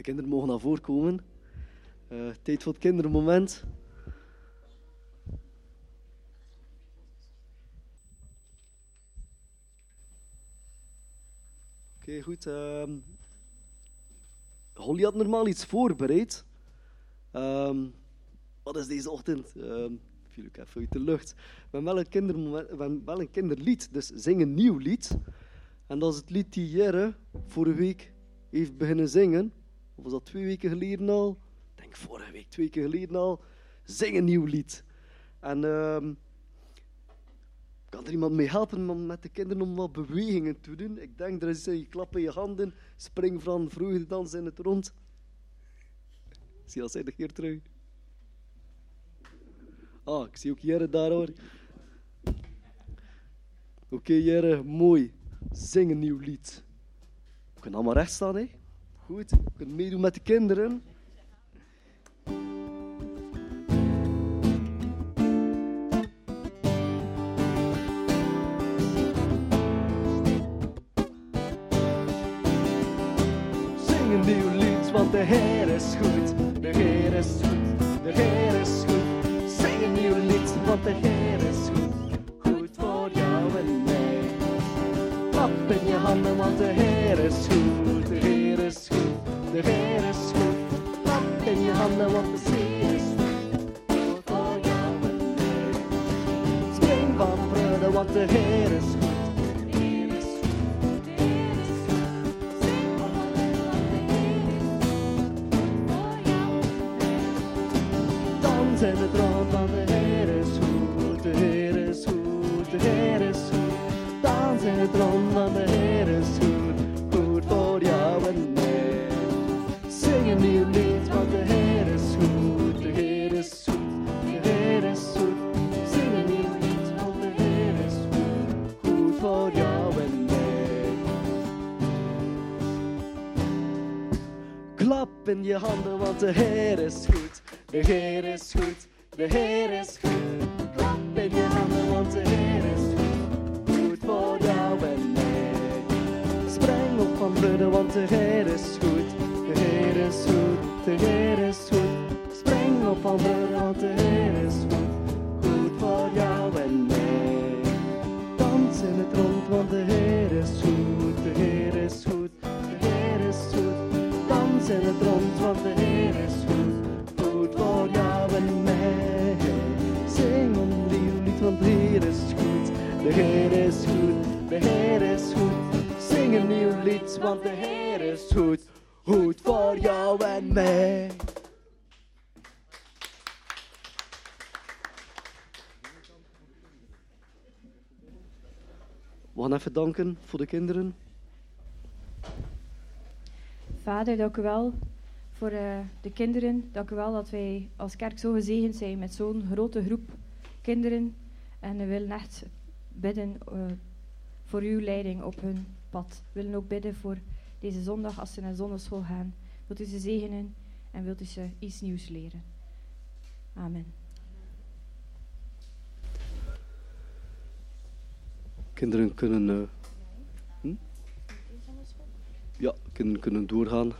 De kinderen mogen naar voren komen. Uh, tijd voor het kindermoment. Oké, goed. Uh, Holly had normaal iets voorbereid. Um, wat is deze ochtend? Um, viel ik even uit de lucht. We hebben wel een, wel een kinderlied, dus zing een nieuw lied. En dat is het lied die Jere vorige week heeft beginnen zingen of was dat twee weken geleden al? Ik denk vorige week, twee weken geleden al. Zing een nieuw lied. En uh, kan er iemand mee helpen met de kinderen om wat bewegingen te doen? Ik denk, er is je klap in je handen, spring van vreugde, dans in het rond. Zie je al de keer terug? Ah, ik zie ook Jere daar hoor. Oké okay, Jere, mooi. Zing een nieuw lied. We kunnen allemaal recht staan, hè? Goed, je meedoen met de kinderen. Zing een nieuw lied, want de je handen, want de Heer is goed, de Heer is goed, de Heer is goed. Klap in je handen, want de Heer is goed, goed voor jou en mij. Spreng op van vreugde, want de Heer is goed. De Heer is goed, de Heer is goed. Spring op van want want de Heer is goed. Goed voor jou en mij. Zing een nieuw lied, want de Heer is goed. De Heer is goed, de Heer is goed. Zing een nieuw lied, want de Heer is goed goed voor jou en mij. We gaan even danken voor de kinderen. Vader, dank u wel voor eh, de kinderen. Dank u wel dat wij als kerk zo gezegend zijn met zo'n grote groep kinderen. En we willen echt bidden eh, voor uw leiding op hun pad. We willen ook bidden voor deze zondag als ze naar zondagschool gaan. Wilt u ze zegenen en wilt u ze iets nieuws leren. Amen. Kinderen kunnen. eh, hm? Ja, kinderen kunnen doorgaan.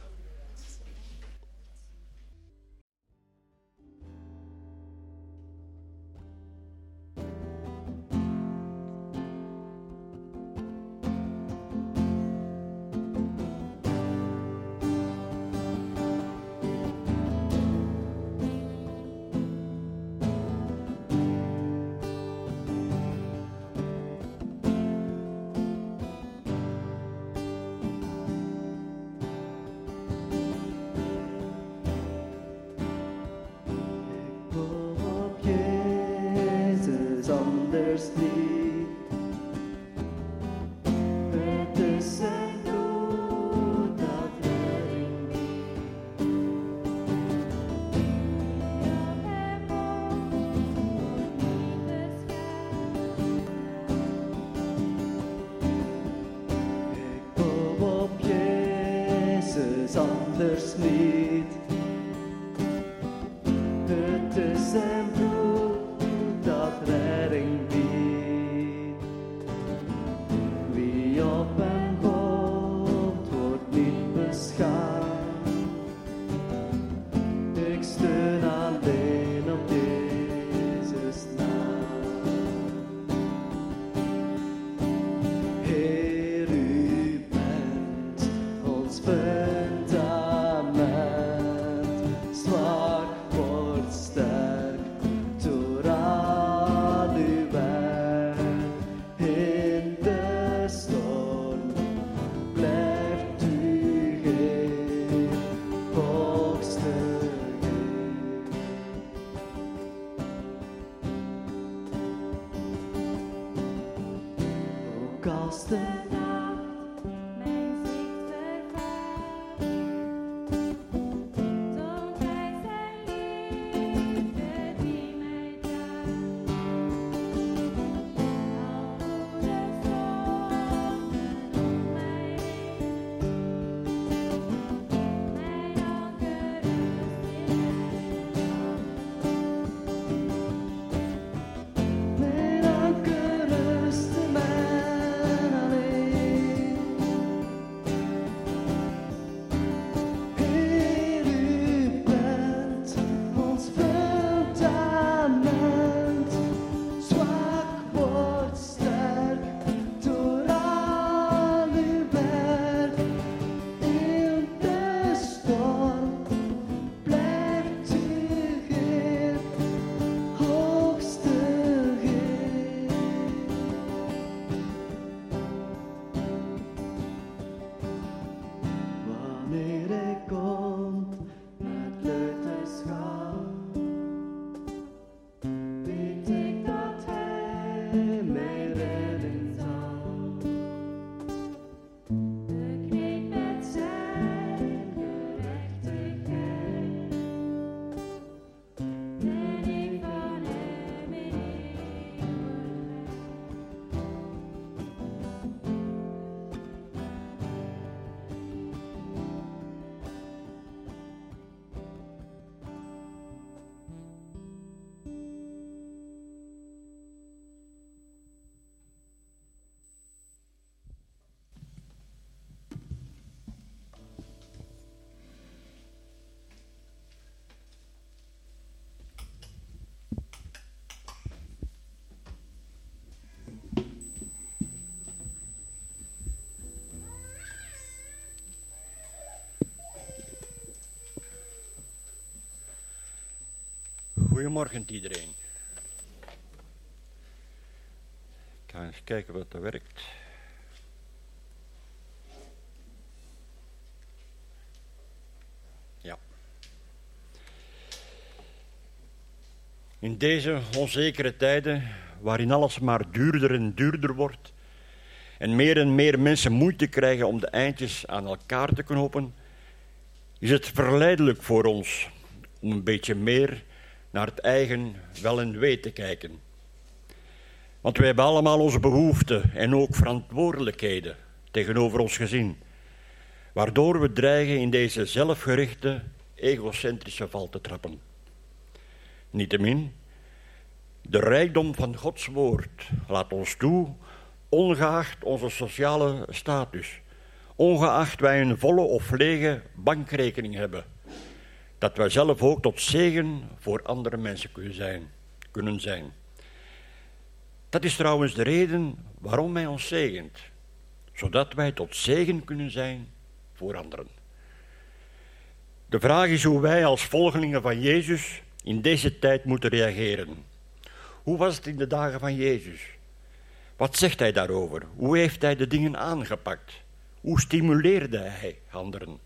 Goedemorgen iedereen. Ik ga eens kijken wat er werkt. Ja. In deze onzekere tijden, waarin alles maar duurder en duurder wordt, en meer en meer mensen moeite krijgen om de eindjes aan elkaar te knopen, is het verleidelijk voor ons om een beetje meer naar het eigen wel en te kijken. Want wij hebben allemaal onze behoeften en ook verantwoordelijkheden tegenover ons gezin, waardoor we dreigen in deze zelfgerichte, egocentrische val te trappen. Niettemin, de rijkdom van Gods woord laat ons toe, ongeacht onze sociale status, ongeacht wij een volle of lege bankrekening hebben, dat wij zelf ook tot zegen voor andere mensen kunnen zijn. Kunnen zijn. Dat is trouwens de reden waarom Hij ons zegent, zodat wij tot zegen kunnen zijn voor anderen. De vraag is hoe wij als volgelingen van Jezus in deze tijd moeten reageren. Hoe was het in de dagen van Jezus? Wat zegt hij daarover? Hoe heeft hij de dingen aangepakt? Hoe stimuleerde hij anderen?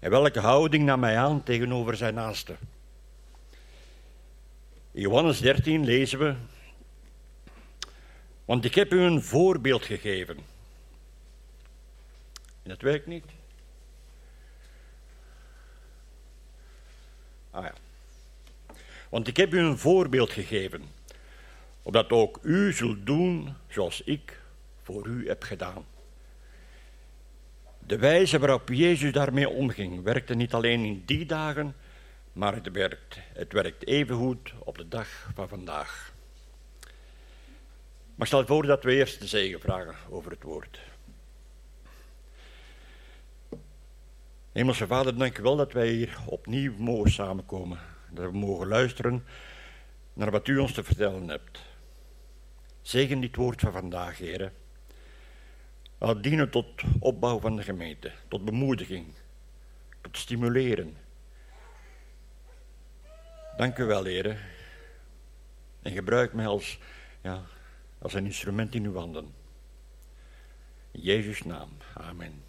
En welke houding nam hij aan tegenover zijn naasten? In Johannes 13 lezen we: Want ik heb u een voorbeeld gegeven. En dat werkt niet. Ah ja. Want ik heb u een voorbeeld gegeven, opdat ook u zult doen zoals ik voor u heb gedaan. De wijze waarop Jezus daarmee omging werkte niet alleen in die dagen, maar het werkt, het werkt evengoed op de dag van vandaag. Maar stel voor dat we eerst de zegen vragen over het woord. Hemelse Vader, dank u wel dat wij hier opnieuw mogen samenkomen. Dat we mogen luisteren naar wat u ons te vertellen hebt. Zegen dit woord van vandaag, heren. Laat dienen tot opbouw van de gemeente, tot bemoediging, tot stimuleren. Dank u wel, heren. En gebruik mij als, ja, als een instrument in uw handen. In Jezus' naam. Amen.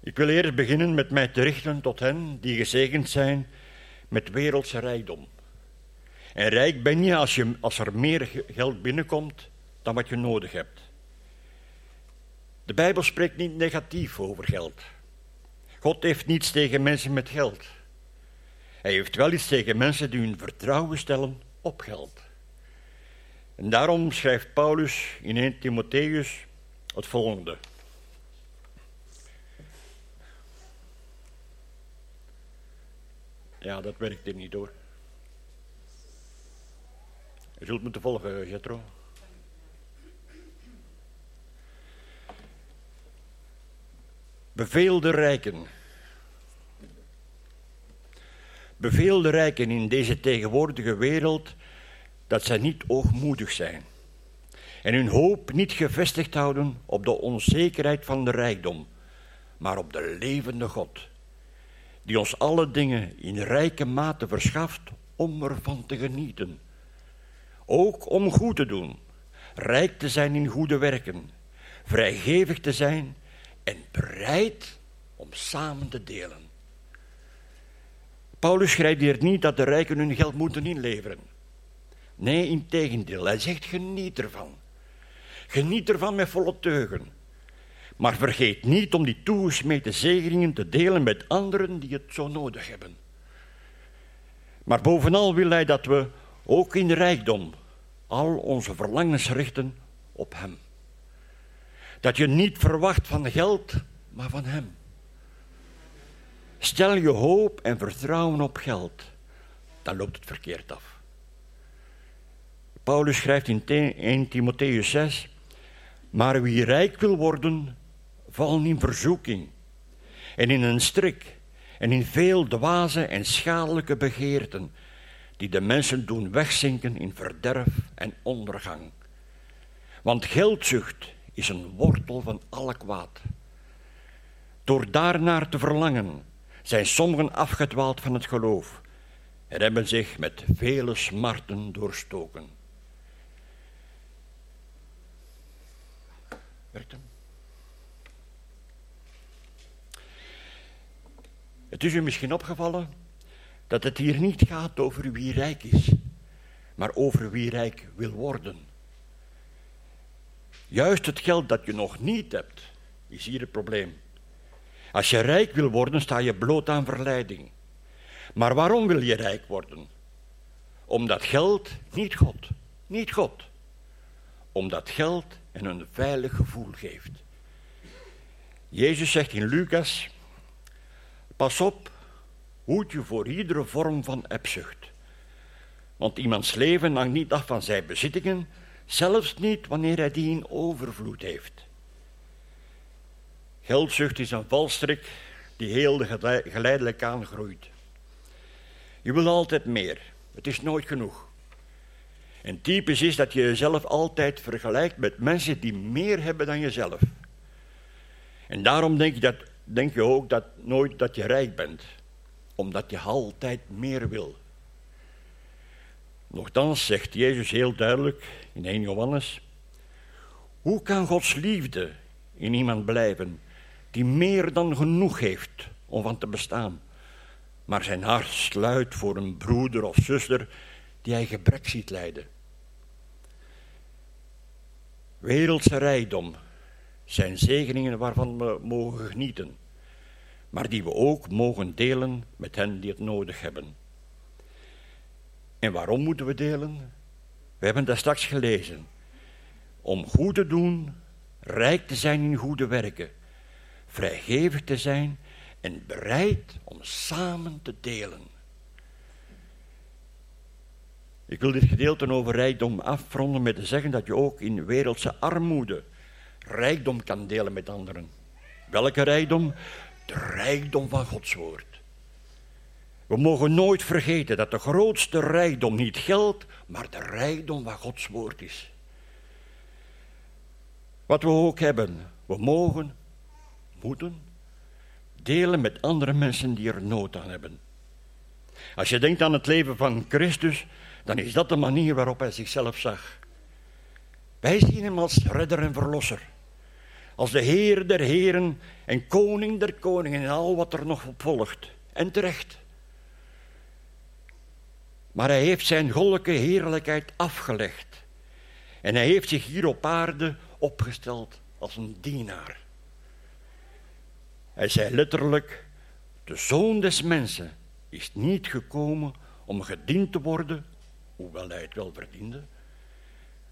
Ik wil eerst beginnen met mij te richten tot hen die gezegend zijn met wereldse rijkdom. En rijk ben je als, je als er meer geld binnenkomt dan wat je nodig hebt. De Bijbel spreekt niet negatief over geld. God heeft niets tegen mensen met geld. Hij heeft wel iets tegen mensen die hun vertrouwen stellen op geld. En daarom schrijft Paulus in 1 Timotheus het volgende. Ja, dat werkt hier niet hoor. Je zult moeten volgen, Jetro. Beveel de rijken. Beveel de rijken in deze tegenwoordige wereld dat zij niet oogmoedig zijn en hun hoop niet gevestigd houden op de onzekerheid van de rijkdom, maar op de levende God, die ons alle dingen in rijke mate verschaft om ervan te genieten. Ook om goed te doen, rijk te zijn in goede werken, vrijgevig te zijn en bereid om samen te delen. Paulus schrijft hier niet dat de rijken hun geld moeten inleveren. Nee, in tegendeel, hij zegt geniet ervan. Geniet ervan met volle teugen. Maar vergeet niet om die toegesmeten zegeningen te delen met anderen die het zo nodig hebben. Maar bovenal wil hij dat we ook in rijkdom al onze verlangens richten op Hem. Dat je niet verwacht van geld, maar van Hem. Stel je hoop en vertrouwen op geld, dan loopt het verkeerd af. Paulus schrijft in 1 Timotheus 6, maar wie rijk wil worden, valt in verzoeking en in een strik en in veel dwaze en schadelijke begeerten, die de mensen doen wegzinken in verderf en ondergang. Want geldzucht is een wortel van alle kwaad. Door daarnaar te verlangen zijn sommigen afgedwaald van het geloof en hebben zich met vele smarten doorstoken. Het is u misschien opgevallen dat het hier niet gaat over wie rijk is, maar over wie rijk wil worden. Juist het geld dat je nog niet hebt, is hier het probleem. Als je rijk wil worden, sta je bloot aan verleiding. Maar waarom wil je rijk worden? Omdat geld, niet God, niet God. Omdat geld en een veilig gevoel geeft. Jezus zegt in Lucas: Pas op, hoed je voor iedere vorm van hebzucht. Want iemands leven hangt niet af van zijn bezittingen, zelfs niet wanneer hij die in overvloed heeft. Geldzucht is een valstrik die heel geleidelijk aangroeit. Je wil altijd meer. Het is nooit genoeg. En typisch is dat je jezelf altijd vergelijkt met mensen die meer hebben dan jezelf. En daarom denk je, dat, denk je ook dat nooit dat je rijk bent. Omdat je altijd meer wil. Nochtans zegt Jezus heel duidelijk in 1 Johannes: Hoe kan Gods liefde in iemand blijven die meer dan genoeg heeft om van te bestaan, maar zijn hart sluit voor een broeder of zuster die hij gebrek ziet lijden? Wereldse rijkdom zijn zegeningen waarvan we mogen genieten, maar die we ook mogen delen met hen die het nodig hebben. En waarom moeten we delen? We hebben dat straks gelezen. Om goed te doen, rijk te zijn in goede werken, vrijgevig te zijn en bereid om samen te delen. Ik wil dit gedeelte over rijkdom afronden met te zeggen dat je ook in wereldse armoede rijkdom kan delen met anderen. Welke rijkdom? De rijkdom van Gods woord. We mogen nooit vergeten dat de grootste rijkdom niet geld, maar de rijkdom van Gods woord is. Wat we ook hebben, we mogen, moeten delen met andere mensen die er nood aan hebben. Als je denkt aan het leven van Christus, dan is dat de manier waarop hij zichzelf zag. Wij zien hem als redder en verlosser. Als de Heer der heren en koning der koningen en al wat er nog op volgt. En terecht. Maar hij heeft zijn goddelijke heerlijkheid afgelegd. En hij heeft zich hier op aarde opgesteld als een dienaar. Hij zei letterlijk, de zoon des mensen is niet gekomen om gediend te worden, hoewel hij het wel verdiende,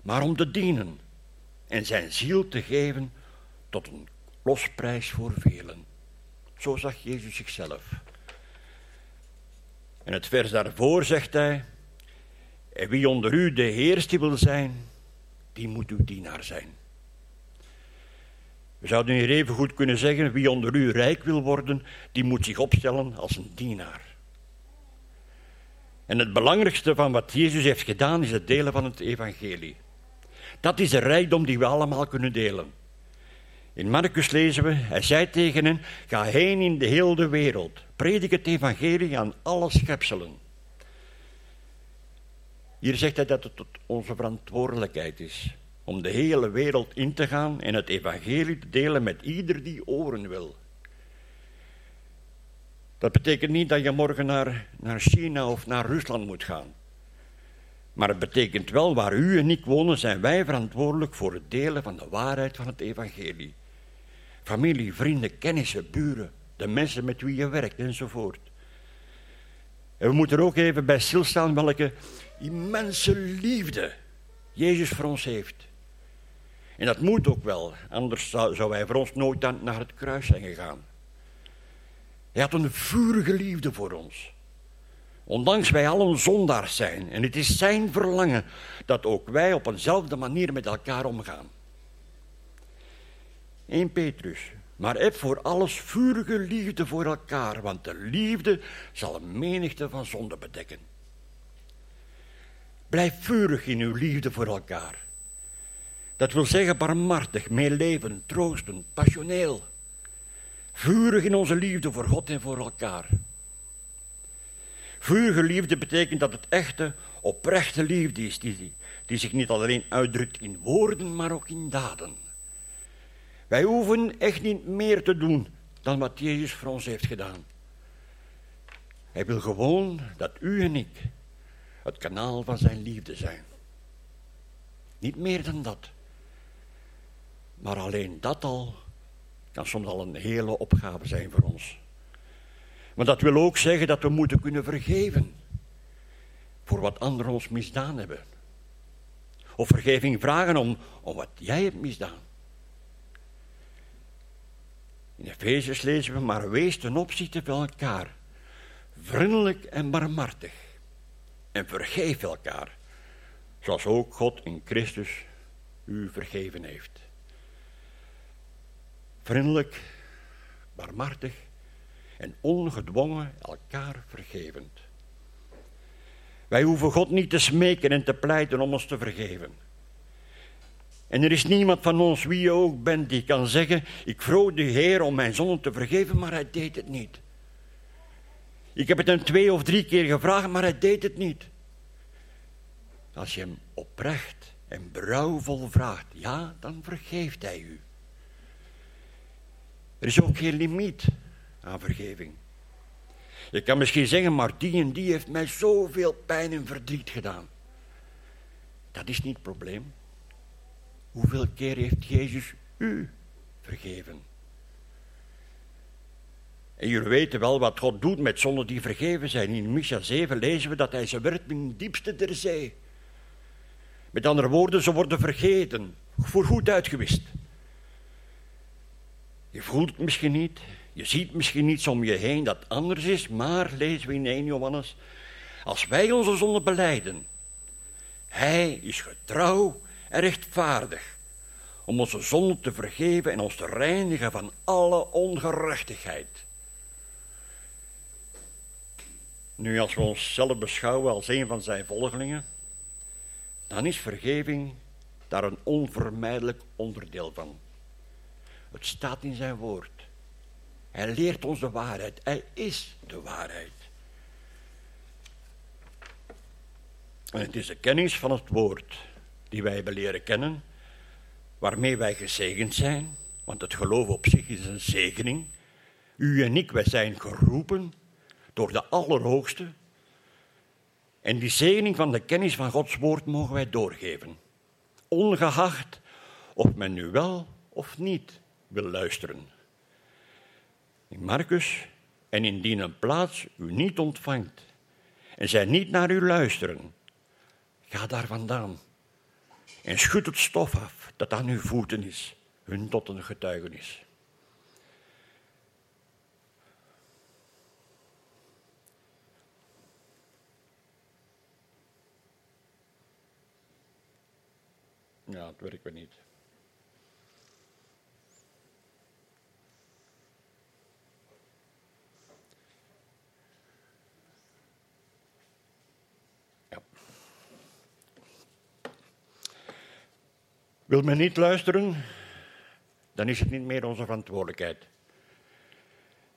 maar om te dienen en zijn ziel te geven tot een losprijs voor velen. Zo zag Jezus zichzelf. En het vers daarvoor zegt hij, en wie onder u de heerste wil zijn, die moet uw dienaar zijn. We zouden hier even goed kunnen zeggen, wie onder u rijk wil worden, die moet zich opstellen als een dienaar. En het belangrijkste van wat Jezus heeft gedaan is het delen van het evangelie. Dat is de rijkdom die we allemaal kunnen delen. In Marcus lezen we, hij zei tegen hen, ga heen in de hele wereld, predik het evangelie aan alle schepselen. Hier zegt hij dat het onze verantwoordelijkheid is om de hele wereld in te gaan en het evangelie te delen met ieder die oren wil. Dat betekent niet dat je morgen naar, naar China of naar Rusland moet gaan. Maar het betekent wel, waar u en ik wonen, zijn wij verantwoordelijk voor het delen van de waarheid van het evangelie. Familie, vrienden, kennissen, buren, de mensen met wie je werkt enzovoort. En we moeten er ook even bij stilstaan welke immense liefde Jezus voor ons heeft. En dat moet ook wel, anders zou, hij voor ons nooit naar het kruis zijn gegaan. Hij had een vurige liefde voor ons. Ondanks wij allen zondaars zijn. En het is zijn verlangen dat ook wij op eenzelfde manier met elkaar omgaan. 1 Petrus. Maar heb voor alles vurige liefde voor elkaar, want de liefde zal een menigte van zonden bedekken. Blijf vurig in uw liefde voor elkaar. Dat wil zeggen barmhartig, meelevend, troostend, passioneel. Vurig in onze liefde voor God en voor elkaar. Vurige liefde betekent dat het echte, oprechte liefde is, die zich niet alleen uitdrukt in woorden, maar ook in daden. Wij hoeven echt niet meer te doen dan wat Jezus voor ons heeft gedaan. Hij wil gewoon dat u en ik het kanaal van zijn liefde zijn. Niet meer dan dat. Maar alleen dat al kan soms al een hele opgave zijn voor ons. Maar dat wil ook zeggen dat we moeten kunnen vergeven voor wat anderen ons misdaan hebben. Of vergeving vragen om, om wat jij hebt misdaan. In Efezes lezen we, maar wees ten opzichte van elkaar, vriendelijk en barmhartig. En vergeef elkaar, zoals ook God in Christus u vergeven heeft. Vriendelijk, barmhartig en ongedwongen elkaar vergevend. Wij hoeven God niet te smeken en te pleiten om ons te vergeven. En er is niemand van ons, wie je ook bent, die kan zeggen: Ik vroeg de Heer om mijn zonden te vergeven, maar hij deed het niet. Ik heb het hem twee of drie keer gevraagd, maar hij deed het niet. Als je hem oprecht en berouwvol vraagt, ja, dan vergeeft hij u. Er is ook geen limiet aan vergeving. Je kan misschien zeggen, maar die en die heeft mij zoveel pijn en verdriet gedaan. Dat is niet het probleem. Hoeveel keer heeft Jezus u vergeven? En jullie weten wel wat God doet met zonden die vergeven zijn. In Micha 7 lezen we dat hij ze werpt in het diepste der zee. Met andere woorden, ze worden vergeten, voorgoed uitgewist. Je voelt het misschien niet, je ziet misschien niets om je heen dat anders is, maar lezen we in 1 Johannes, als wij onze zonde beleiden, hij is getrouw en rechtvaardig om onze zonde te vergeven en ons te reinigen van alle ongerechtigheid. Nu, als we onszelf beschouwen als een van zijn volgelingen, dan is vergeving daar een onvermijdelijk onderdeel van. Het staat in zijn woord. Hij leert ons de waarheid. Hij is de waarheid. En het is de kennis van het woord die wij hebben leren kennen, waarmee wij gezegend zijn, want het geloof op zich is een zegening. U en ik, wij zijn geroepen door de Allerhoogste. En die zegening van de kennis van Gods woord mogen wij doorgeven, ongeacht of men nu wel of niet wil luisteren. In Marcus, en indien een plaats u niet ontvangt en zij niet naar u luisteren, ga daar vandaan en schud het stof af dat aan uw voeten is, hun tot een getuigenis. Ja, het werkt weer niet. Ja. Wil men niet luisteren, dan is het niet meer onze verantwoordelijkheid.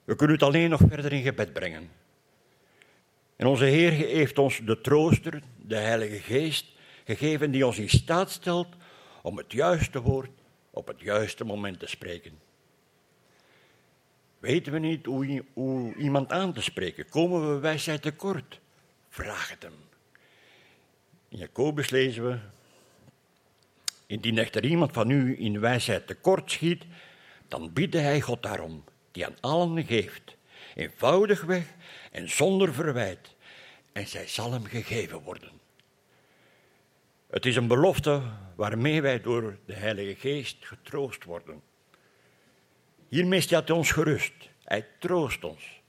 We kunnen het alleen nog verder in gebed brengen. En onze Heer heeft ons de trooster, de Heilige Geest, gegeven die ons in staat stelt om het juiste woord op het juiste moment te spreken. Weten we niet hoe, iemand aan te spreken? Komen we wijsheid tekort? Vraag het hem. In Jacobus lezen we, indien echter iemand van u in wijsheid tekort schiet, dan bidde hij God daarom, die aan allen geeft, eenvoudigweg en zonder verwijt, en zij zal hem gegeven worden. Het is een belofte waarmee wij door de Heilige Geest getroost worden. Hiermee staat hij ons gerust. Hij troost ons.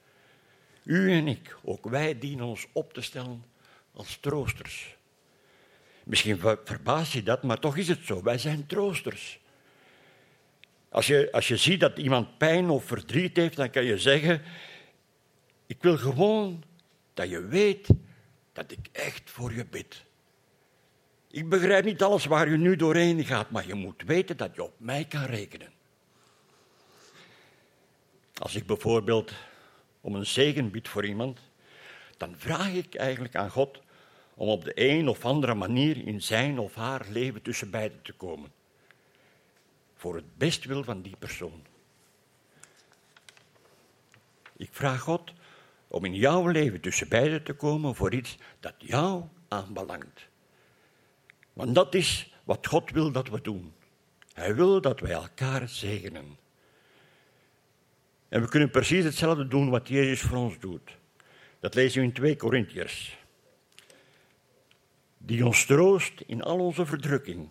U en ik, ook wij dienen ons op te stellen als troosters. Misschien verbaast je dat, maar toch is het zo. Wij zijn troosters. Als je, als je ziet dat iemand pijn of verdriet heeft, dan kan je zeggen: Ik wil gewoon dat je weet dat ik echt voor je bid. Ik begrijp niet alles waar je nu doorheen gaat, maar je moet weten dat je op mij kan rekenen. Als ik bijvoorbeeld om een zegen bied voor iemand, dan vraag ik eigenlijk aan God om op de een of andere manier in zijn of haar leven tussen beiden te komen. Voor het bestwil van die persoon. Ik vraag God om in jouw leven tussen beiden te komen voor iets dat jou aanbelangt. Want dat is wat God wil dat we doen. Hij wil dat wij elkaar zegenen. En we kunnen precies hetzelfde doen wat Jezus voor ons doet. Dat lezen we in 2 Korintiërs. Die ons troost in al onze verdrukking,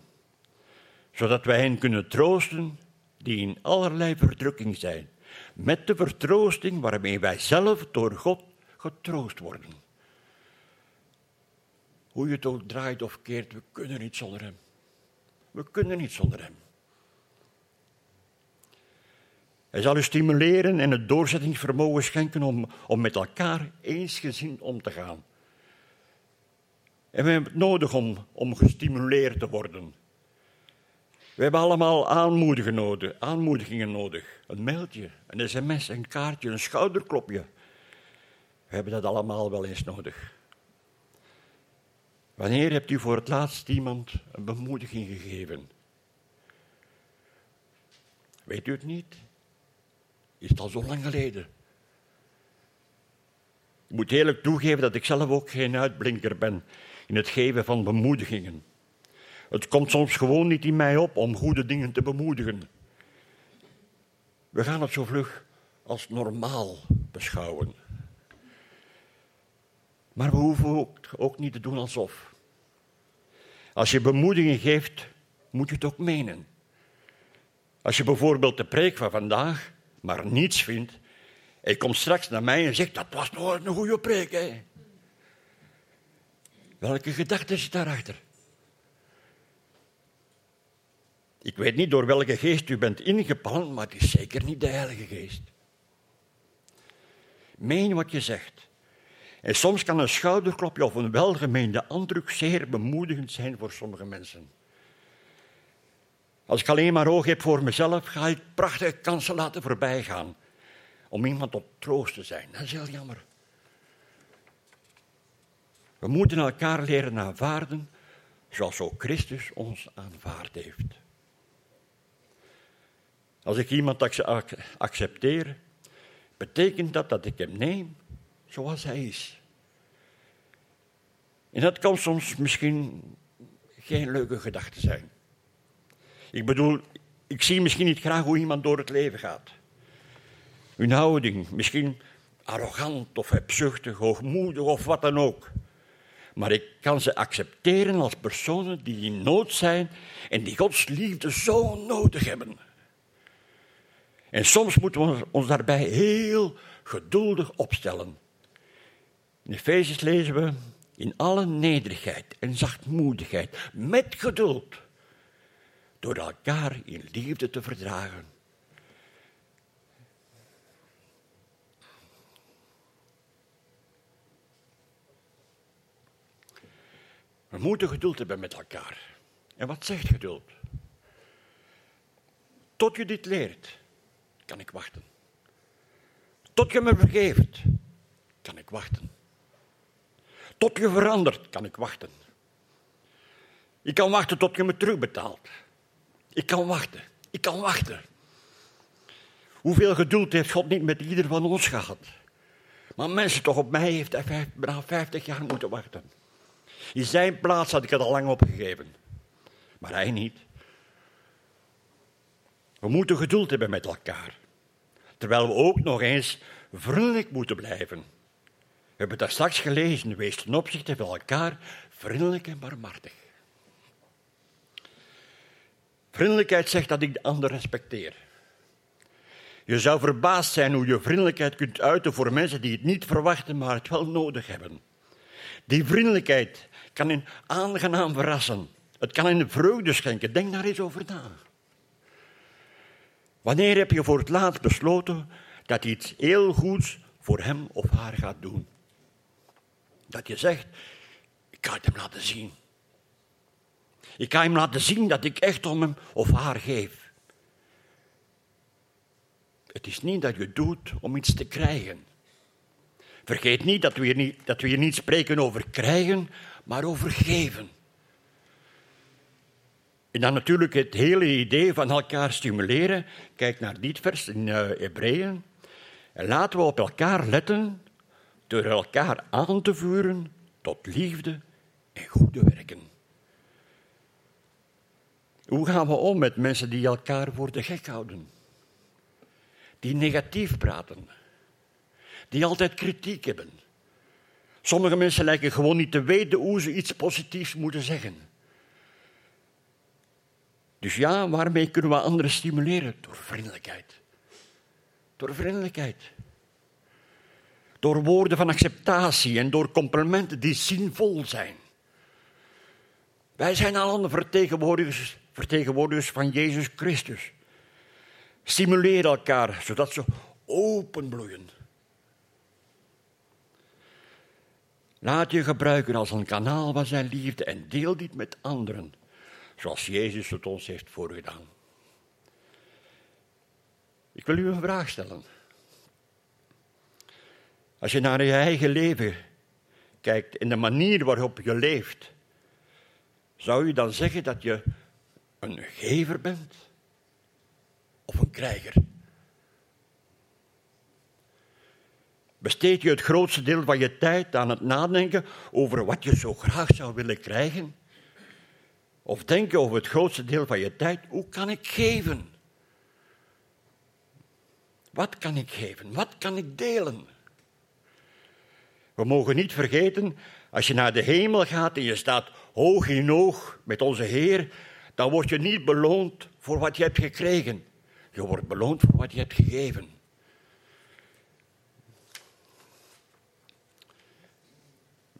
zodat wij hen kunnen troosten die in allerlei verdrukking zijn, met de vertroosting waarmee wij zelf door God getroost worden. Hoe je het ook draait of keert, we kunnen niet zonder Hem. We kunnen niet zonder Hem. Hij zal u stimuleren en het doorzettingsvermogen schenken om, om met elkaar eensgezind om te gaan. En we hebben het nodig om, om gestimuleerd te worden. We hebben allemaal aanmoedigingen nodig, aanmoedigingen nodig. Een mailtje, een sms, een kaartje, een schouderklopje. We hebben dat allemaal wel eens nodig. Wanneer hebt u voor het laatst iemand een bemoediging gegeven? Weet u het niet? Is het al zo lang geleden? Ik moet eerlijk toegeven dat ik zelf ook geen uitblinker ben in het geven van bemoedigingen. Het komt soms gewoon niet in mij op om goede dingen te bemoedigen. We gaan het zo vlug als normaal beschouwen. Maar we hoeven ook, ook niet te doen alsof. Als je bemoediging geeft, moet je het ook menen. Als je bijvoorbeeld de preek van vandaag maar niets vindt, en je komt straks naar mij en zegt, dat was nooit een goede preek, hè. Welke gedachte zit daarachter? Ik weet niet door welke geest u bent ingepalmd, maar het is zeker niet de Heilige Geest. Meen wat je zegt. En soms kan een schouderklopje of een welgemeende aandrang zeer bemoedigend zijn voor sommige mensen. Als ik alleen maar oog heb voor mezelf, ga ik prachtige kansen laten voorbijgaan om iemand tot troost te zijn. Dat is heel jammer. We moeten elkaar leren aanvaarden zoals ook Christus ons aanvaard heeft. Als ik iemand accepteer, betekent dat dat ik hem neem zoals hij is. En dat kan soms misschien geen leuke gedachte zijn. Ik bedoel, ik zie misschien niet graag hoe iemand door het leven gaat. Hun houding, misschien arrogant of hebzuchtig, hoogmoedig of wat dan ook. Maar ik kan ze accepteren als personen die in nood zijn en die Gods liefde zo nodig hebben. En soms moeten we ons daarbij heel geduldig opstellen. In Efezes lezen we in alle nederigheid en zachtmoedigheid, met geduld, door elkaar in liefde te verdragen. We moeten geduld hebben met elkaar. En wat zegt geduld? Tot je dit leert, kan ik wachten. Tot je me vergeeft, kan ik wachten. Tot je verandert, kan ik wachten. Ik kan wachten tot je me terugbetaalt. Ik kan wachten. Ik kan wachten. Hoeveel geduld heeft God niet met ieder van ons gehad? Maar mensen toch op mij heeft hij bijna 50 jaar moeten wachten. In zijn plaats had ik het al lang opgegeven. Maar hij niet. We moeten geduld hebben met elkaar. Terwijl we ook nog eens vriendelijk moeten blijven. We hebben daar straks gelezen. Wees ten opzichte van elkaar vriendelijk en barmhartig. Vriendelijkheid zegt dat ik de ander respecteer. Je zou verbaasd zijn hoe je vriendelijkheid kunt uiten voor mensen die het niet verwachten, maar het wel nodig hebben. Die vriendelijkheid kan hen aangenaam verrassen. Het kan hen vreugde schenken. Denk daar eens over na. Wanneer heb je voor het laatst besloten dat iets heel goeds voor hem of haar gaat doen? Dat je zegt, ik ga het hem laten zien. Ik ga hem laten zien dat ik echt om hem of haar geef. Het is niet dat je doet om iets te krijgen. Vergeet niet dat we hier niet, dat we hier niet spreken over krijgen, maar over geven. En dan natuurlijk het hele idee van elkaar stimuleren. Kijk naar dit vers in uh, Hebreeën. En laten we op elkaar letten door elkaar aan te vuren tot liefde en goede werken. Hoe gaan we om met mensen die elkaar voor de gek houden? die negatief praten, die altijd kritiek hebben. Sommige mensen lijken gewoon niet te weten hoe ze iets positiefs moeten zeggen. Dus ja, waarmee kunnen we anderen stimuleren? Door vriendelijkheid. Door vriendelijkheid. Door woorden van acceptatie en door complimenten die zinvol zijn. Wij zijn allen vertegenwoordigers, vertegenwoordigers van Jezus Christus. Stimuleer elkaar zodat ze openbloeien. Laat je gebruiken als een kanaal van zijn liefde en deel dit met anderen, zoals Jezus het ons heeft voorgedaan. Ik wil u een vraag stellen. Als je naar je eigen leven kijkt en de manier waarop je leeft, zou je dan zeggen dat je een gever bent of een krijger? Besteed je het grootste deel van je tijd aan het nadenken over wat je zo graag zou willen krijgen? Of denk je over het grootste deel van je tijd, hoe kan ik geven? Wat kan ik geven? Wat kan ik delen? We mogen niet vergeten, als je naar de hemel gaat en je staat hoog in oog met onze Heer, dan word je niet beloond voor wat je hebt gekregen. Je wordt beloond voor wat je hebt gegeven.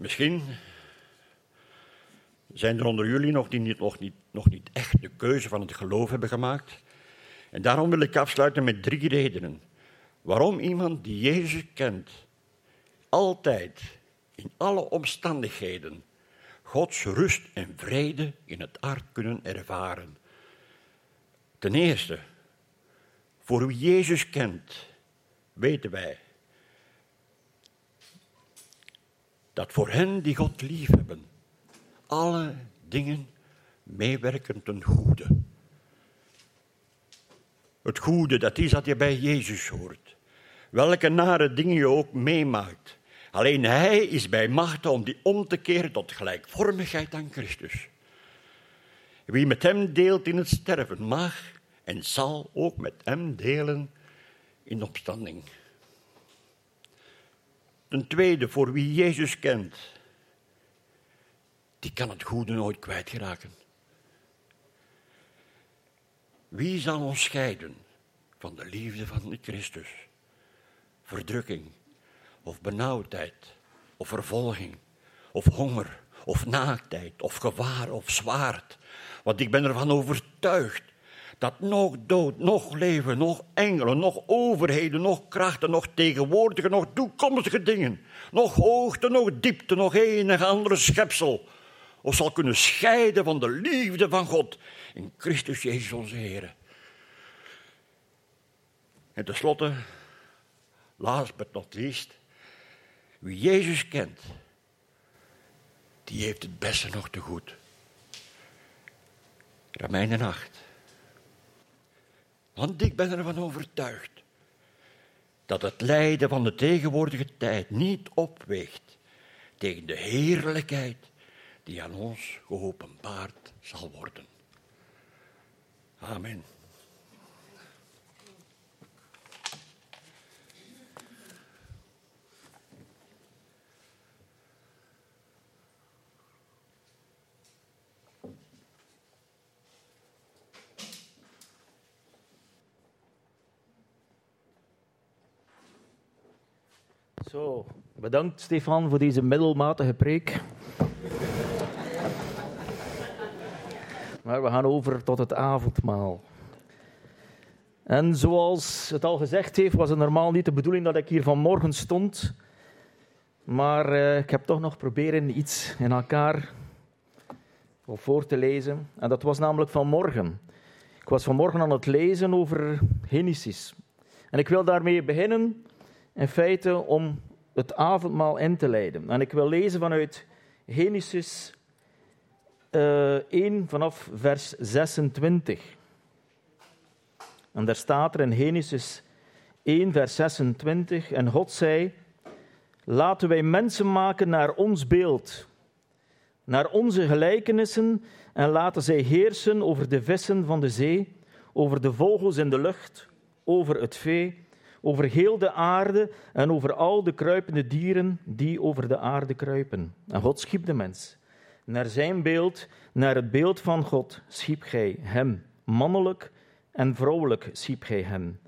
Misschien zijn er onder jullie nog die niet, nog, niet, nog niet echt de keuze van het geloof hebben gemaakt. En daarom wil ik afsluiten met drie redenen. Waarom iemand die Jezus kent, altijd, in alle omstandigheden, Gods rust en vrede in het hart kunnen ervaren. Ten eerste, voor wie Jezus kent, weten wij dat voor hen die God liefhebben, alle dingen meewerken ten goede. Het goede, dat is dat je bij Jezus hoort. Welke nare dingen je ook meemaakt. Alleen Hij is bij macht om die om te keren tot gelijkvormigheid aan Christus. Wie met Hem deelt in het sterven mag en zal ook met Hem delen in opstanding. Ten tweede, voor wie Jezus kent, die kan het goede nooit kwijtraken. Wie zal ons scheiden van de liefde van Christus? Verdrukking, of benauwdheid, of vervolging, of honger, of naaktheid, of gevaar, of zwaard. Want ik ben ervan overtuigd dat nog dood, nog leven, nog engelen, nog overheden, nog krachten, nog tegenwoordige, nog toekomstige dingen, nog hoogte, nog diepte, nog enig andere schepsel, of zal kunnen scheiden van de liefde van God in Christus Jezus onze Heer. En tenslotte, last but not least, wie Jezus kent, die heeft het beste nog te goed. Romeinen 8. Want ik ben ervan overtuigd dat het lijden van de tegenwoordige tijd niet opweegt tegen de heerlijkheid die aan ons geopenbaard zal worden. Amen. Zo, bedankt Stefan voor deze middelmatige preek. Maar we gaan over tot het avondmaal. En zoals het al gezegd heeft, was het normaal niet de bedoeling dat ik hier vanmorgen stond. Maar eh, ik heb toch nog proberen iets in elkaar voor te lezen. En dat was namelijk vanmorgen. Ik was vanmorgen aan het lezen over Genesis. En ik wil daarmee beginnen in feite om het avondmaal in te leiden. En ik wil lezen vanuit Genesis uh, eh, 1 vanaf vers 26. En daar staat er in Genesis 1 vers 26 en God zei: Laten wij mensen maken naar ons beeld, naar onze gelijkenissen en laten zij heersen over de vissen van de zee, over de vogels in de lucht, over het vee over heel de aarde en over al de kruipende dieren die over de aarde kruipen. En God schiep de mens. Naar zijn beeld, naar het beeld van God, schiep gij hem. Mannelijk en vrouwelijk schiep gij hen.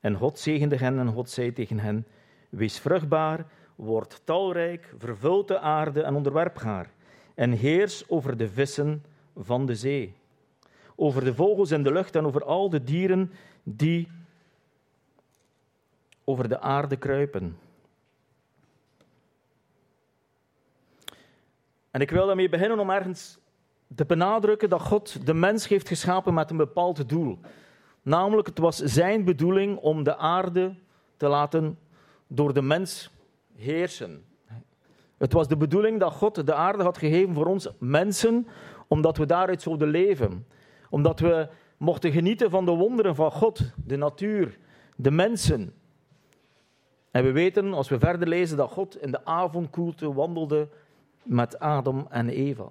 En God zegende hen en God zei tegen hen, wees vruchtbaar, word talrijk, vervult de aarde en onderwerp haar. En heers over de vissen van de zee, over de vogels in de lucht en over al de dieren die over de aarde kruipen. En ik wil daarmee beginnen om ergens te benadrukken dat God de mens heeft geschapen met een bepaald doel. Namelijk, het was zijn bedoeling om de aarde te laten door de mens heersen. Het was de bedoeling dat God de aarde had gegeven voor ons mensen, omdat we daaruit zouden leven. Omdat we mochten genieten van de wonderen van God, de natuur, de mensen. En we weten, als we verder lezen, dat God in de avondkoelte wandelde met Adam en Eva.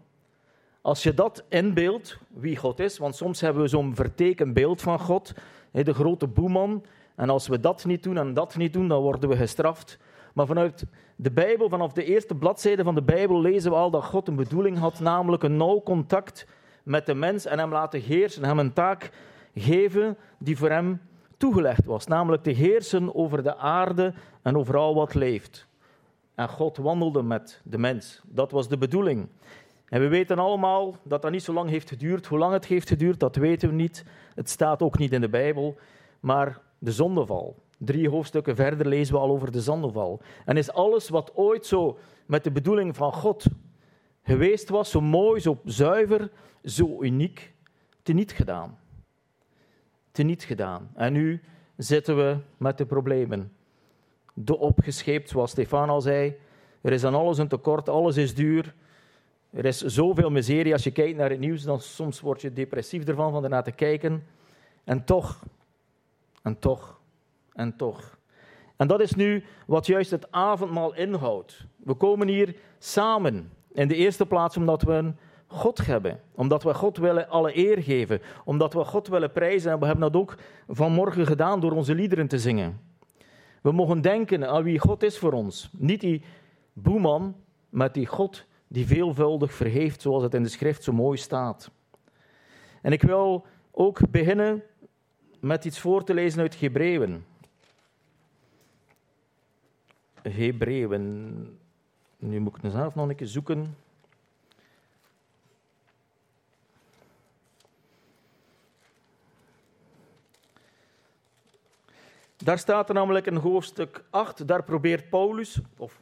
Als je dat inbeeldt, wie God is, want soms hebben we zo'n vertekend beeld van God, de grote boeman, en als we dat niet doen en dat niet doen, dan worden we gestraft. Maar vanuit de Bijbel, vanaf de eerste bladzijde van de Bijbel, lezen we al dat God een bedoeling had, namelijk een nauw contact met de mens en hem laten heersen, hem een taak geven die voor hem toegelegd was, namelijk te heersen over de aarde en over al wat leeft. En God wandelde met de mens. Dat was de bedoeling. En we weten allemaal dat dat niet zo lang heeft geduurd. Hoe lang het heeft geduurd, dat weten we niet. Het staat ook niet in de Bijbel. Maar de zondeval. Drie hoofdstukken verder lezen we al over de zondeval. En is alles wat ooit zo met de bedoeling van God geweest was, zo mooi, zo zuiver, zo uniek, teniet gedaan. Teniet gedaan. En nu zitten we met de problemen. De opgescheept, zoals Stefan al zei. Er is aan alles een tekort, alles is duur. Er is zoveel miserie. Als je kijkt naar het nieuws, dan soms word je depressief ervan, van ernaar te kijken. En toch, en toch, en toch. En dat is nu wat juist het avondmaal inhoudt. We komen hier samen. In de eerste plaats omdat we een God hebben. Omdat we God willen alle eer geven. Omdat we God willen prijzen. En we hebben dat ook vanmorgen gedaan door onze liederen te zingen. We mogen denken aan wie God is voor ons. Niet die boeman, maar die God die veelvuldig vergeeft, zoals het in de schrift zo mooi staat. En ik wil ook beginnen met iets voor te lezen uit Hebreeën. Hebreeën. Nu moet ik zelf nog een keer zoeken. Daar staat er namelijk in hoofdstuk 8, daar probeert Paulus, of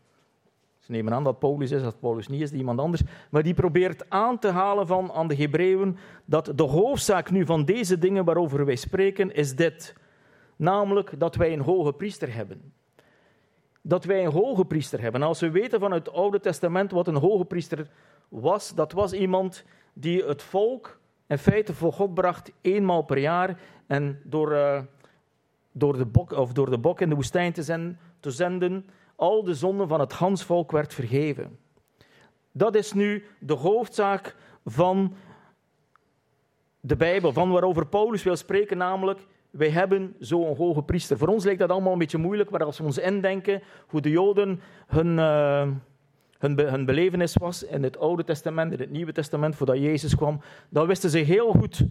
ze nemen aan dat Paulus is, dat Paulus niet is, iemand anders, maar die probeert aan te halen van aan de Hebreeën dat de hoofdzaak nu van deze dingen waarover wij spreken is dit. Namelijk dat wij een hoge priester hebben. Dat wij een hoge priester hebben. als we weten van het Oude Testament wat een hoge priester was, dat was iemand die het volk in feite voor God bracht eenmaal per jaar en door... Uh, door de bok, of door de bok in de woestijn te zenden, te zenden, al de zonden van het Hansvolk werd vergeven. Dat is nu de hoofdzaak van de Bijbel, van waarover Paulus wil spreken, namelijk wij hebben zo'n hoge priester. Voor ons lijkt dat allemaal een beetje moeilijk, maar als we ons indenken hoe de Joden hun, uh, hun, hun belevenis was in het Oude Testament, in het Nieuwe Testament, voordat Jezus kwam, dan wisten ze heel goed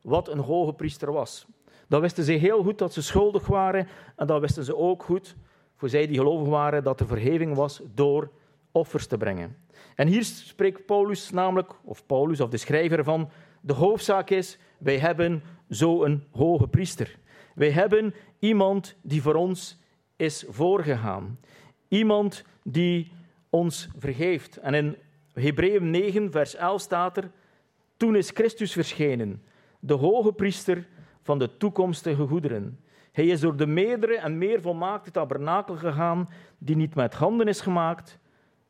wat een hoge priester was. Dan wisten ze heel goed dat ze schuldig waren en dan wisten ze ook goed, voor zij die gelovig waren, dat de vergeving was door offers te brengen. En hier spreekt Paulus namelijk, of Paulus of de schrijver van, de hoofdzaak is, wij hebben zo'n hoge priester. Wij hebben iemand die voor ons is voorgegaan. Iemand die ons vergeeft. En in Hebreeën 9, vers 11 staat er, toen is Christus verschenen, de hoge priester van de toekomstige goederen. Hij is door de meerdere en meer volmaakte tabernakel gegaan, die niet met handen is gemaakt,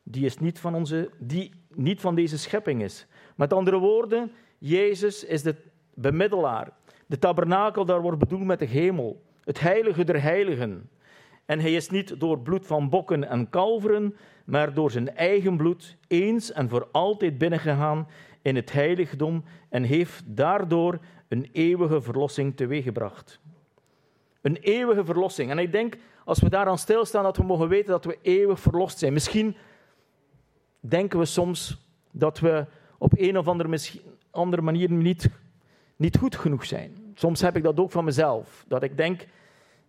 die, is niet, van onze, die niet van deze schepping is. Met andere woorden, Jezus is de bemiddelaar. De tabernakel, daar wordt bedoeld met de hemel. Het heilige der heiligen. En hij is niet door bloed van bokken en kalveren, maar door zijn eigen bloed eens en voor altijd binnengegaan in het heiligdom en heeft daardoor een eeuwige verlossing teweeggebracht. Een eeuwige verlossing. En ik denk, als we daaraan stilstaan, dat we mogen weten dat we eeuwig verlost zijn. Misschien denken we soms dat we op een of andere, andere manier niet, niet goed genoeg zijn. Soms heb ik dat ook van mezelf. Dat ik denk,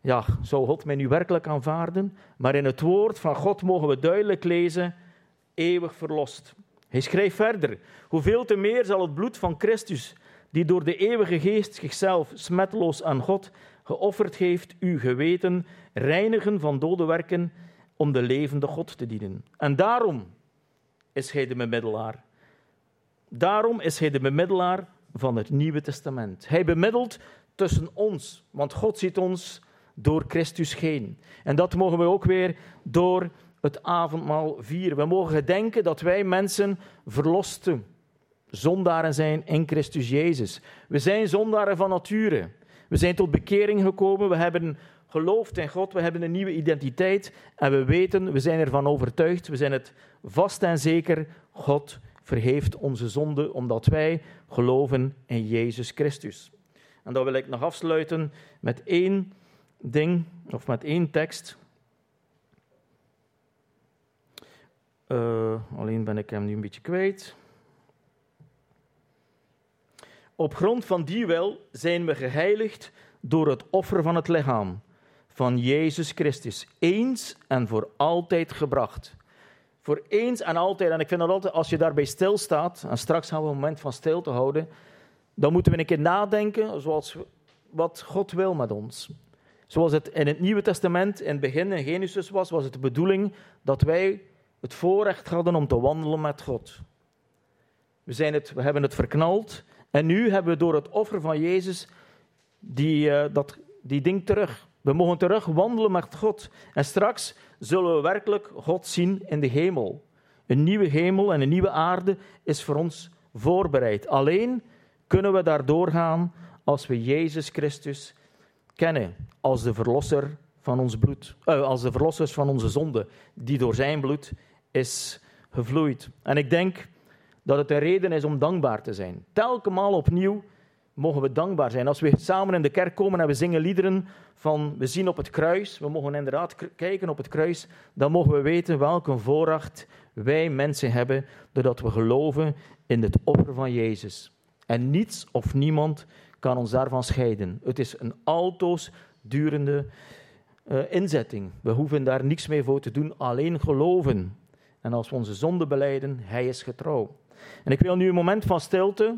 ja, zou God mij nu werkelijk aanvaarden? Maar in het woord van God mogen we duidelijk lezen, eeuwig verlost. Hij schrijft verder, hoeveel te meer zal het bloed van Christus, die door de eeuwige geest zichzelf smetloos aan God geofferd heeft, uw geweten reinigen van dode werken om de levende God te dienen. En daarom is hij de bemiddelaar. Daarom is hij de bemiddelaar van het Nieuwe Testament. Hij bemiddelt tussen ons, want God ziet ons door Christus heen. En dat mogen we ook weer door het avondmaal vieren. We mogen gedenken dat wij mensen verloste zondaren zijn in Christus Jezus. We zijn zondaren van nature. We zijn tot bekering gekomen, we hebben geloofd in God, we hebben een nieuwe identiteit en we weten, we zijn ervan overtuigd, we zijn het vast en zeker, God vergeeft onze zonde omdat wij geloven in Jezus Christus. En dan wil ik nog afsluiten met één ding, of met één tekst. Uh, alleen ben ik hem nu een beetje kwijt. Op grond van die wil zijn we geheiligd door het offer van het lichaam van Jezus Christus, eens en voor altijd gebracht. Voor eens en altijd, en ik vind dat altijd, als je daarbij stilstaat, en straks gaan we een moment van stilte houden, dan moeten we een keer nadenken zoals wat God wil met ons. Zoals het in het Nieuwe Testament in het begin in Genesis was, was het de bedoeling dat wij het voorrecht hadden om te wandelen met God. We, zijn het, we hebben het verknald en nu hebben we door het offer van Jezus die, uh, dat, die ding terug. We mogen terug wandelen met God. En straks zullen we werkelijk God zien in de hemel. Een nieuwe hemel en een nieuwe aarde is voor ons voorbereid. Alleen kunnen we daar doorgaan als we Jezus Christus kennen als de verlosser van ons bloed, uh, als de verlossers van onze zonde, die door zijn bloed is gevloeid. En ik denk dat het een reden is om dankbaar te zijn. Telkens opnieuw mogen we dankbaar zijn. Als we samen in de kerk komen en we zingen liederen van we zien op het kruis, we mogen inderdaad kijken op het kruis, dan mogen we weten welke voorracht wij mensen hebben doordat we geloven in het offer van Jezus. En niets of niemand kan ons daarvan scheiden. Het is een altoos durende uh, inzetting. We hoeven daar niks mee voor te doen, alleen geloven. En als we onze zonde beleiden, Hij is getrouw. En ik wil nu een moment van stilte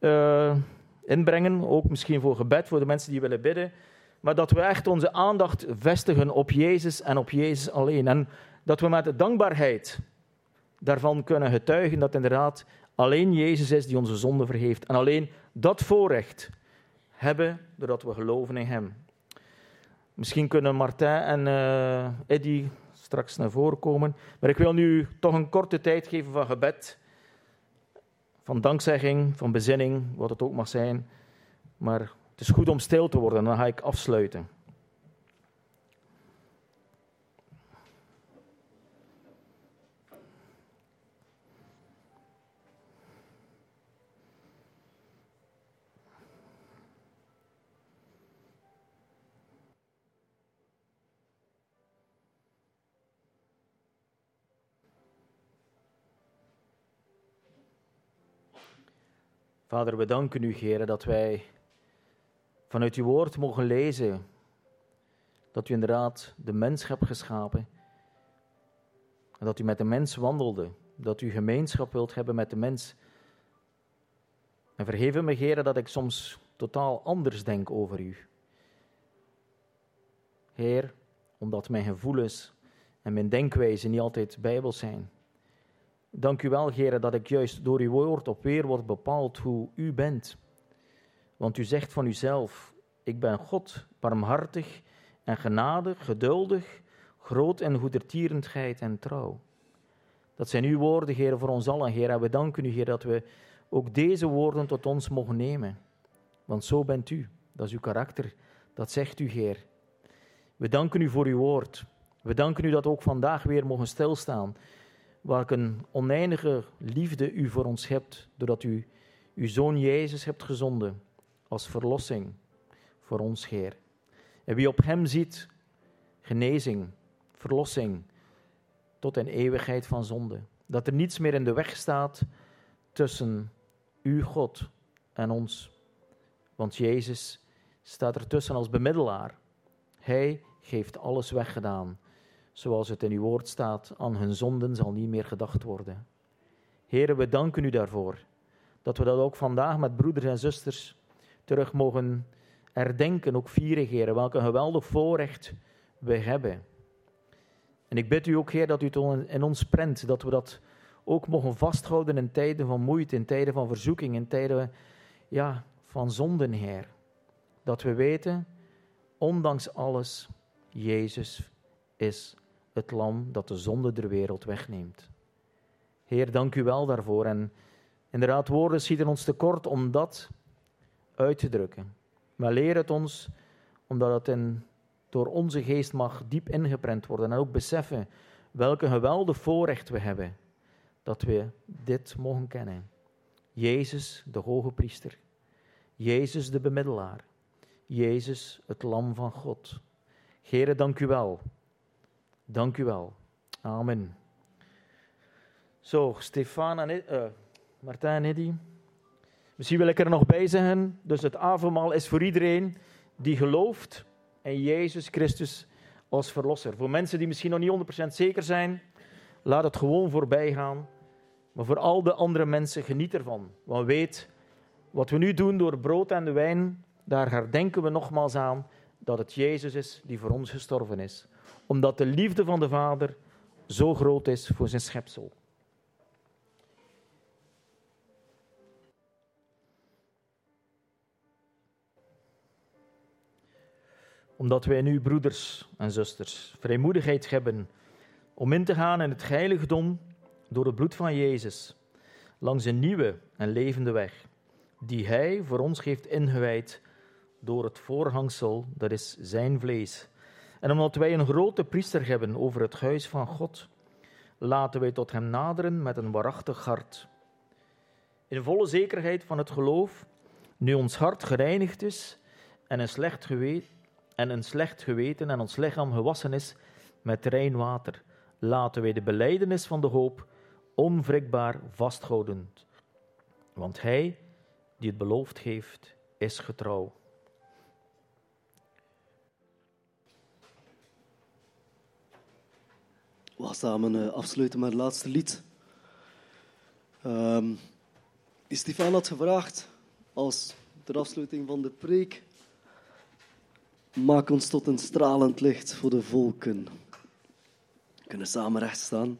uh, inbrengen, ook misschien voor gebed, voor de mensen die willen bidden. Maar dat we echt onze aandacht vestigen op Jezus en op Jezus alleen. En dat we met de dankbaarheid daarvan kunnen getuigen dat inderdaad alleen Jezus is die onze zonde vergeeft. En alleen dat voorrecht hebben doordat we geloven in Hem. Misschien kunnen Martijn en uh, Eddy straks naar voren komen. Maar ik wil nu toch een korte tijd geven van gebed. Van dankzegging, van bezinning, wat het ook mag zijn. Maar het is goed om stil te worden, dan ga ik afsluiten. Vader, we danken u, Heer, dat wij vanuit uw woord mogen lezen dat u inderdaad de mens hebt geschapen. En dat u met de mens wandelde, dat u gemeenschap wilt hebben met de mens. En vergeef me, Heer, dat ik soms totaal anders denk over u. Heer, omdat mijn gevoelens en mijn denkwijze niet altijd bijbels zijn. Dank u wel, Heer, dat ik juist door uw woord op weer word bepaald hoe u bent. Want u zegt van uzelf, ik ben God, barmhartig en genadig, geduldig, groot en goedertierendheid en trouw. Dat zijn uw woorden, Heer, voor ons allen, Heer. En we danken u, Heer, dat we ook deze woorden tot ons mogen nemen. Want zo bent u, dat is uw karakter, dat zegt u, Heer. We danken u voor uw woord. We danken u dat we ook vandaag weer mogen stilstaan welke een oneindige liefde u voor ons hebt, doordat u uw Zoon Jezus hebt gezonden als verlossing voor ons, Heer. En wie op Hem ziet, genezing, verlossing, tot een eeuwigheid van zonde. Dat er niets meer in de weg staat tussen u, God, en ons. Want Jezus staat ertussen als bemiddelaar. Hij heeft alles weggedaan. Zoals het in uw woord staat, aan hun zonden zal niet meer gedacht worden. Heren, we danken u daarvoor. Dat we dat ook vandaag met broeders en zusters terug mogen herdenken, ook vieren. Welk een geweldig voorrecht we hebben. En ik bid u ook, Heer, dat u het in ons prent, dat we dat ook mogen vasthouden in tijden van moeite, in tijden van verzoeking, in tijden ja, van zonden, Heer. Dat we weten, ondanks alles, Jezus is het lam dat de zonde der wereld wegneemt. Heer, dank u wel daarvoor. En inderdaad, woorden schieten ons tekort om dat uit te drukken. Maar leer het ons, omdat het in, door onze geest mag diep ingeprent worden. En ook beseffen welke geweldige voorrecht we hebben dat we dit mogen kennen. Jezus, de hoge priester. Jezus, de bemiddelaar. Jezus, het lam van God. Here, dank u wel. Dank u wel. Amen. Zo, Stefan en uh, Martijn Eddy. Misschien wil ik er nog bij zeggen. Dus het avondmaal is voor iedereen die gelooft in Jezus Christus als verlosser. Voor mensen die misschien nog niet 100% zeker zijn, laat het gewoon voorbij gaan. Maar voor al de andere mensen, geniet ervan. Want weet, wat we nu doen door brood en de wijn, daar herdenken we nogmaals aan dat het Jezus is die voor ons gestorven is. Omdat de liefde van de Vader zo groot is voor zijn schepsel. Omdat wij nu, broeders en zusters, vrijmoedigheid hebben om in te gaan in het heiligdom door het bloed van Jezus, langs een nieuwe en levende weg, die Hij voor ons heeft ingewijd door het voorhangsel, dat is Zijn vlees. En omdat wij een grote priester hebben over het huis van God, laten wij tot Hem naderen met een waarachtig hart. In volle zekerheid van het geloof, nu ons hart gereinigd is en een slecht geweten, en een slecht geweten en ons lichaam gewassen is met rein water, laten wij de beleidenis van de hoop onwrikbaar vasthouden. Want Hij die het beloofd heeft, is getrouw. We samen afsluiten met het laatste lied. Um, Stefan had gevraagd als ter afsluiting van de preek. Maak ons tot een stralend licht voor de volken. We kunnen samen recht staan.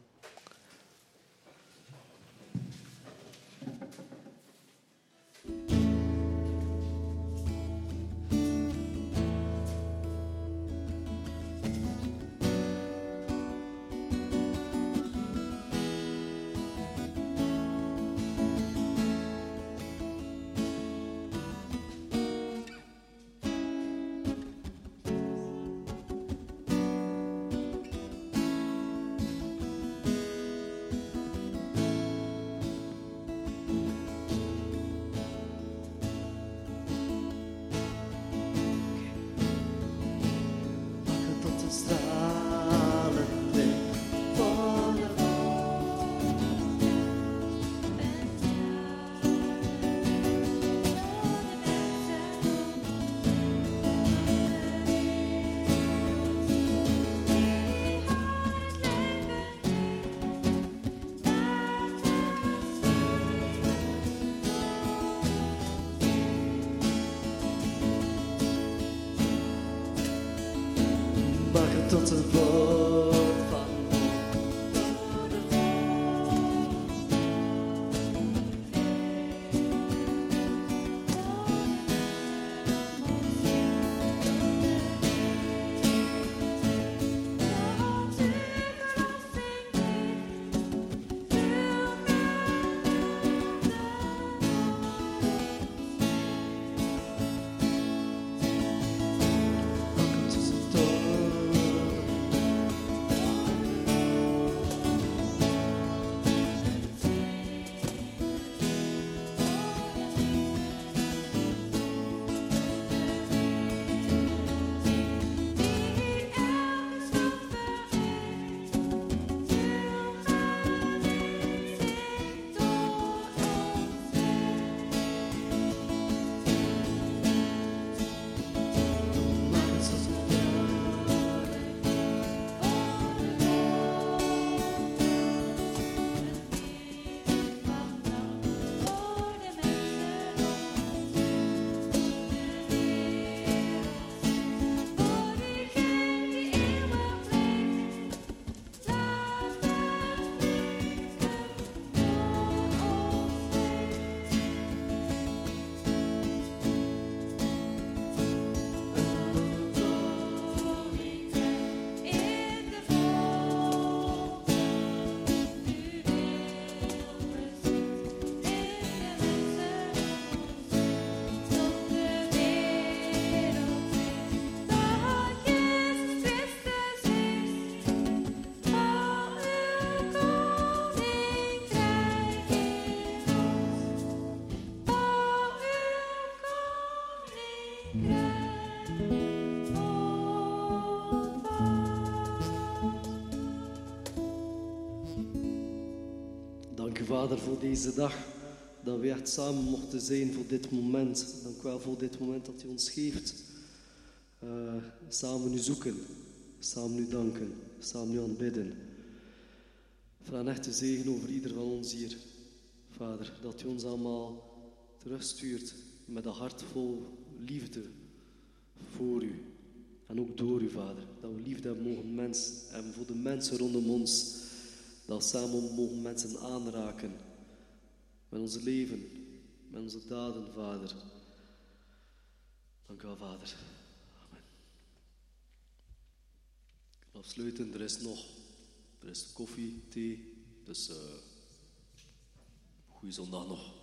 Vader, voor deze dag. Dat we echt samen mochten zijn voor dit moment. Dank u wel voor dit moment dat u ons geeft. Eh, samen u zoeken, samen u danken, samen u aanbidden. Vraag echt de zegen over ieder van ons hier. Vader, dat u ons allemaal terugstuurt met een hart vol liefde voor u. En ook door u, Vader. Dat we liefde hebben mogen mens, hebben voor de mensen rondom ons. Dat samen mogen mensen aanraken. Met onze leven, met onze daden, Vader. Dank u wel, Vader. Amen. Wil afsluiten. Er is nog er is koffie, thee. Dus uh, goede zondag nog.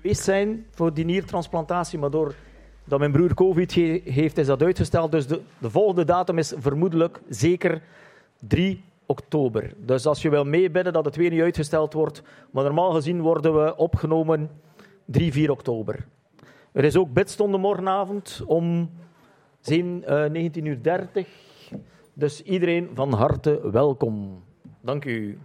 Geweest zijn voor die niertransplantatie, maar doordat mijn broer COVID heeft, is dat uitgesteld. Dus de, de, volgende datum is vermoedelijk zeker 3 oktober. Dus als je wil meebidden dat het weer niet uitgesteld wordt, maar normaal gezien worden we opgenomen 3, 4 oktober. Er is ook bidstonde morgenavond om 19.30 uur. Dus iedereen van harte welkom. Dank u.